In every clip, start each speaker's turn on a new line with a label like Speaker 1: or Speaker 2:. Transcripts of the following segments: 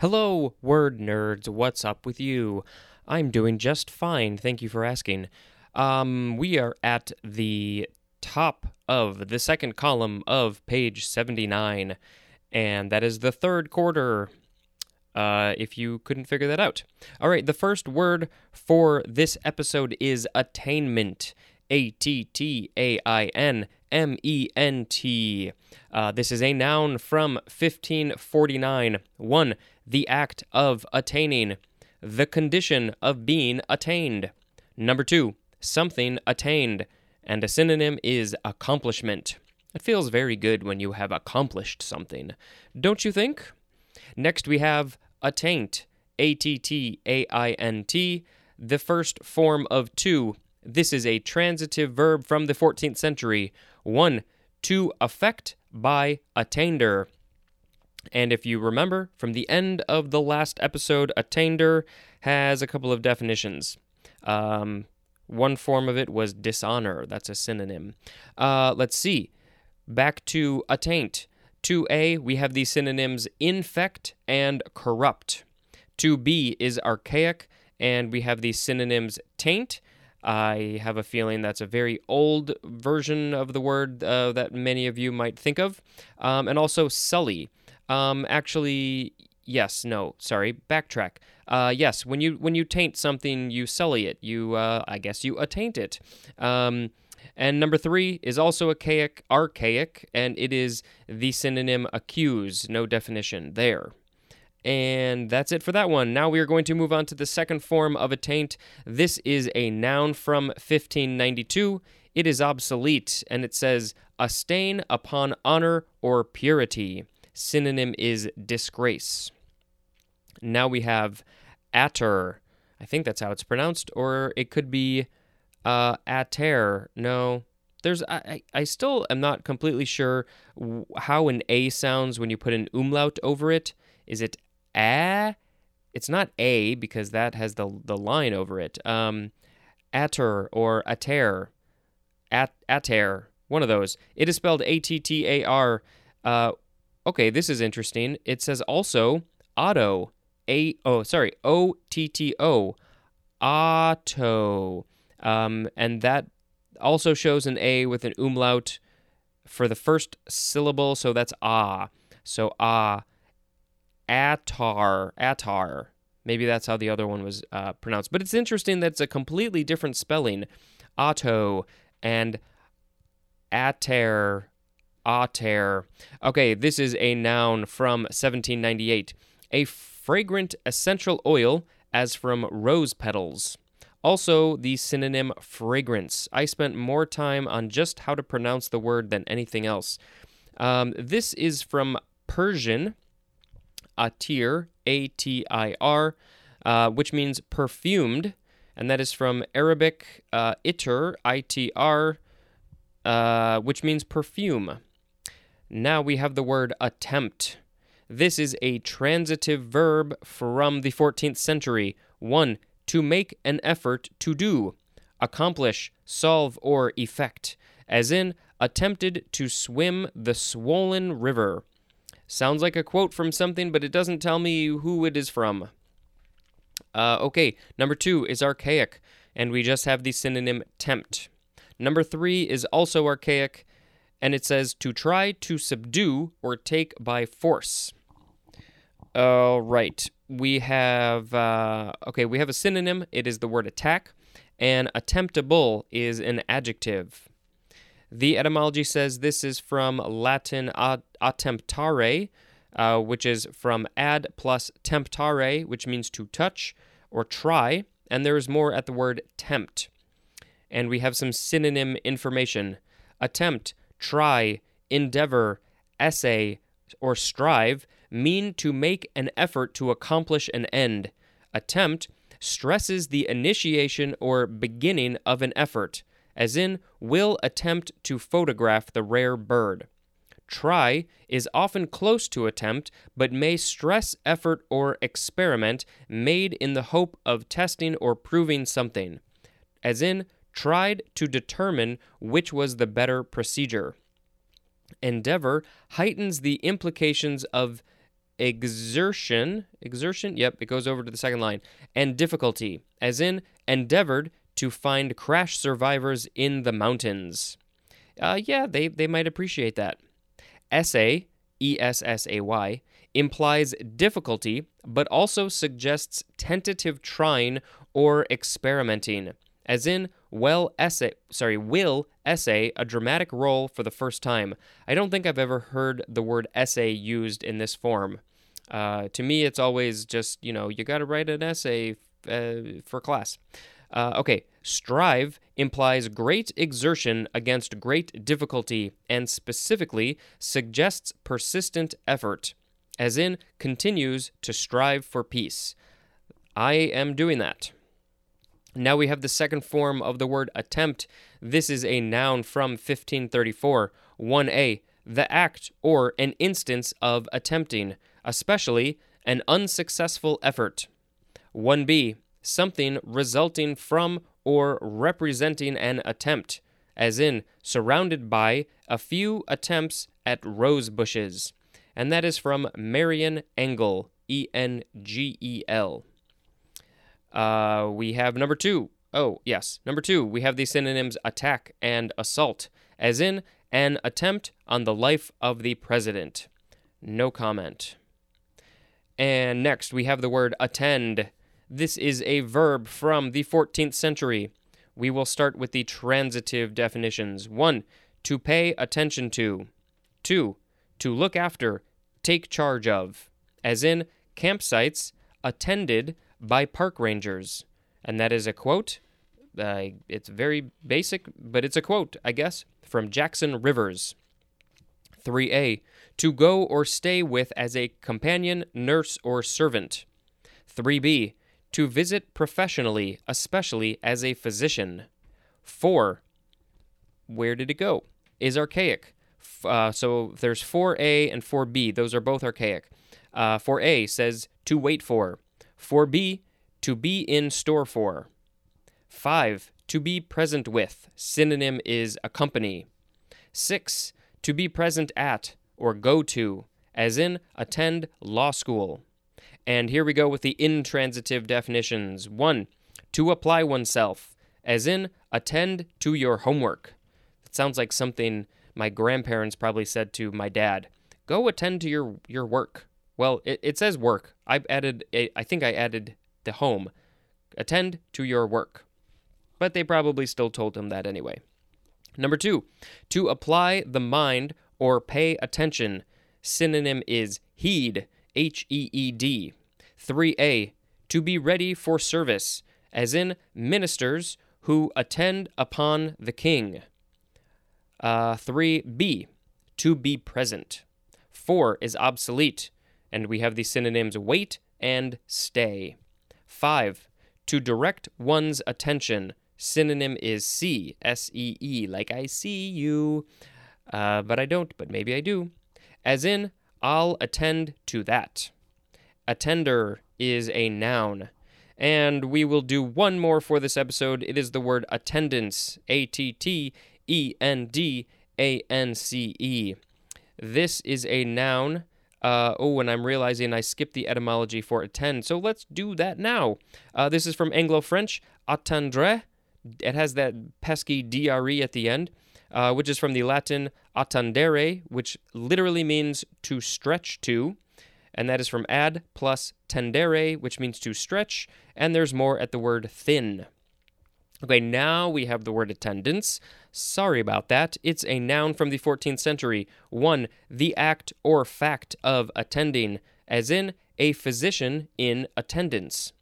Speaker 1: Hello, word nerds. What's up with you? I'm doing just fine. Thank you for asking. Um, we are at the top of the second column of page 79, and that is the third quarter. Uh, if you couldn't figure that out. All right, the first word for this episode is attainment. A T T A I N M E N T. Uh, this is a noun from 1549. 1. The act of attaining. The condition of being attained. Number 2. Something attained. And a synonym is accomplishment. It feels very good when you have accomplished something, don't you think? Next, we have attaint. A T T A I N T. The first form of two this is a transitive verb from the 14th century. One, to affect by attainder. And if you remember from the end of the last episode, attainder has a couple of definitions. Um, one form of it was dishonor. That's a synonym. Uh, let's see. Back to attaint. To A, we have the synonyms infect and corrupt. To B is archaic, and we have the synonyms taint I have a feeling that's a very old version of the word uh, that many of you might think of. Um, and also sully. Um, actually, yes, no, sorry, backtrack. Uh, yes, when you when you taint something, you sully it. You, uh, I guess, you attaint it. Um, and number three is also archaic, archaic, and it is the synonym accuse. No definition there. And that's it for that one. Now we are going to move on to the second form of attaint. This is a noun from 1592. It is obsolete and it says a stain upon honor or purity. Synonym is disgrace. Now we have atter. I think that's how it's pronounced, or it could be uh, ater. No, there's I, I still am not completely sure how an A sounds when you put an umlaut over it. Is it a. It's not a because that has the the line over it. Um, ater or ater, at ater, one of those. It is spelled A T T A R. Uh, okay, this is interesting. It says also otto. A oh sorry O T T O, otto, um, and that also shows an A with an umlaut for the first syllable. So that's ah. So ah atar, atar. Maybe that's how the other one was uh, pronounced. But it's interesting that it's a completely different spelling. Otto and ater. Ater. Okay, this is a noun from 1798. A fragrant essential oil, as from rose petals. Also, the synonym fragrance. I spent more time on just how to pronounce the word than anything else. Um, this is from Persian atir, A T I R, uh, which means perfumed, and that is from Arabic uh, itr, I T R, uh, which means perfume. Now we have the word attempt. This is a transitive verb from the 14th century. 1. To make an effort to do, accomplish, solve, or effect, as in attempted to swim the swollen river. Sounds like a quote from something, but it doesn't tell me who it is from. Uh, okay, number two is archaic, and we just have the synonym tempt. Number three is also archaic, and it says to try to subdue or take by force. All right, we have, uh, okay, we have a synonym. It is the word attack, and attemptable is an adjective. The etymology says this is from Latin attemptare, uh, which is from ad plus temptare, which means to touch or try, and there is more at the word tempt. And we have some synonym information attempt, try, endeavor, essay, or strive mean to make an effort to accomplish an end. Attempt stresses the initiation or beginning of an effort as in, will attempt to photograph the rare bird. Try is often close to attempt, but may stress effort or experiment made in the hope of testing or proving something, as in, tried to determine which was the better procedure. Endeavor heightens the implications of exertion, exertion, yep, it goes over to the second line, and difficulty, as in endeavored to find crash survivors in the mountains. Uh, yeah, they, they might appreciate that. Essay, E S S A Y, implies difficulty, but also suggests tentative trying or experimenting, as in well essay sorry will essay a dramatic role for the first time. I don't think I've ever heard the word essay used in this form. Uh, to me, it's always just you know you got to write an essay uh, for class. Uh, okay, strive implies great exertion against great difficulty and specifically suggests persistent effort, as in continues to strive for peace. I am doing that. Now we have the second form of the word attempt. This is a noun from 1534. 1a, the act or an instance of attempting, especially an unsuccessful effort. 1b, something resulting from or representing an attempt, as in surrounded by a few attempts at rose bushes. And that is from Marion Engel, E N G E L. Uh, we have number two. Oh, yes. Number two, we have the synonyms attack and assault, as in an attempt on the life of the president. No comment. And next, we have the word attend, this is a verb from the 14th century. We will start with the transitive definitions. 1. To pay attention to. 2. To look after, take charge of, as in campsites attended by park rangers. And that is a quote. Uh, it's very basic, but it's a quote, I guess, from Jackson Rivers. 3a. To go or stay with as a companion, nurse, or servant. 3b to visit professionally, especially as a physician. 4. Where did it go? Is archaic. Uh, so there's 4a and 4b. Those are both archaic. Uh, 4a says to wait for. 4b, to be in store for. 5. To be present with. Synonym is accompany. 6. To be present at or go to, as in attend law school. And here we go with the intransitive definitions. One, to apply oneself, as in attend to your homework. That sounds like something my grandparents probably said to my dad. Go attend to your, your work. Well, it, it says work. I've added, a, I think I added the home. Attend to your work. But they probably still told him that anyway. Number two, to apply the mind or pay attention. Synonym is heed, H E E D. 3a. To be ready for service, as in ministers who attend upon the king. Uh, 3b. To be present. 4 is obsolete, and we have the synonyms wait and stay. 5. To direct one's attention. Synonym is see, S E E, like I see you. Uh, but I don't, but maybe I do. As in, I'll attend to that. Attender is a noun. And we will do one more for this episode. It is the word attendance. A T T E N D A N C E. This is a noun. Uh, oh, and I'm realizing I skipped the etymology for attend, so let's do that now. Uh, this is from Anglo French, attendre. It has that pesky DRE at the end, uh, which is from the Latin attendere, which literally means to stretch to and that is from ad plus tendere, which means to stretch, and there's more at the word thin. Okay, now we have the word attendance. Sorry about that. It's a noun from the 14th century. 1. The act or fact of attending, as in a physician in attendance.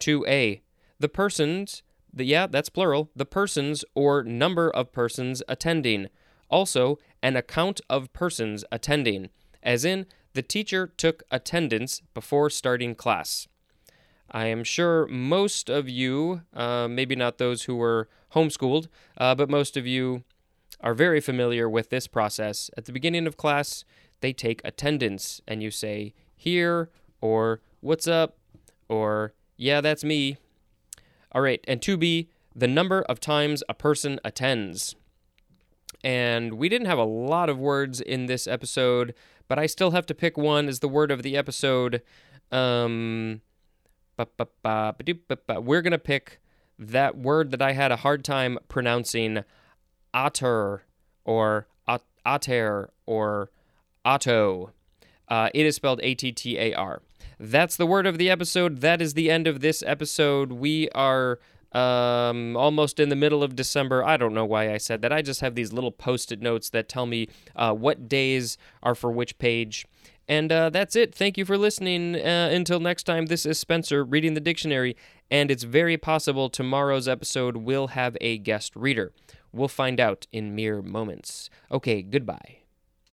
Speaker 1: 2a. The persons, the, yeah, that's plural, the persons or number of persons attending. Also, an account of persons attending, as in the teacher took attendance before starting class. I am sure most of you, uh, maybe not those who were homeschooled, uh, but most of you are very familiar with this process. At the beginning of class, they take attendance and you say, here, or what's up, or yeah, that's me. All right, and 2b, the number of times a person attends. And we didn't have a lot of words in this episode, but I still have to pick one as the word of the episode. Um, We're going to pick that word that I had a hard time pronouncing, otter or ater or otto. Uh, it is spelled A T T A R. That's the word of the episode. That is the end of this episode. We are um, almost in the middle of December. I don't know why I said that. I just have these little post it notes that tell me uh, what days are for which page. And uh, that's it. Thank you for listening. Uh, until next time, this is Spencer reading the dictionary, and it's very possible tomorrow's episode will have a guest reader. We'll find out in mere moments. Okay, goodbye.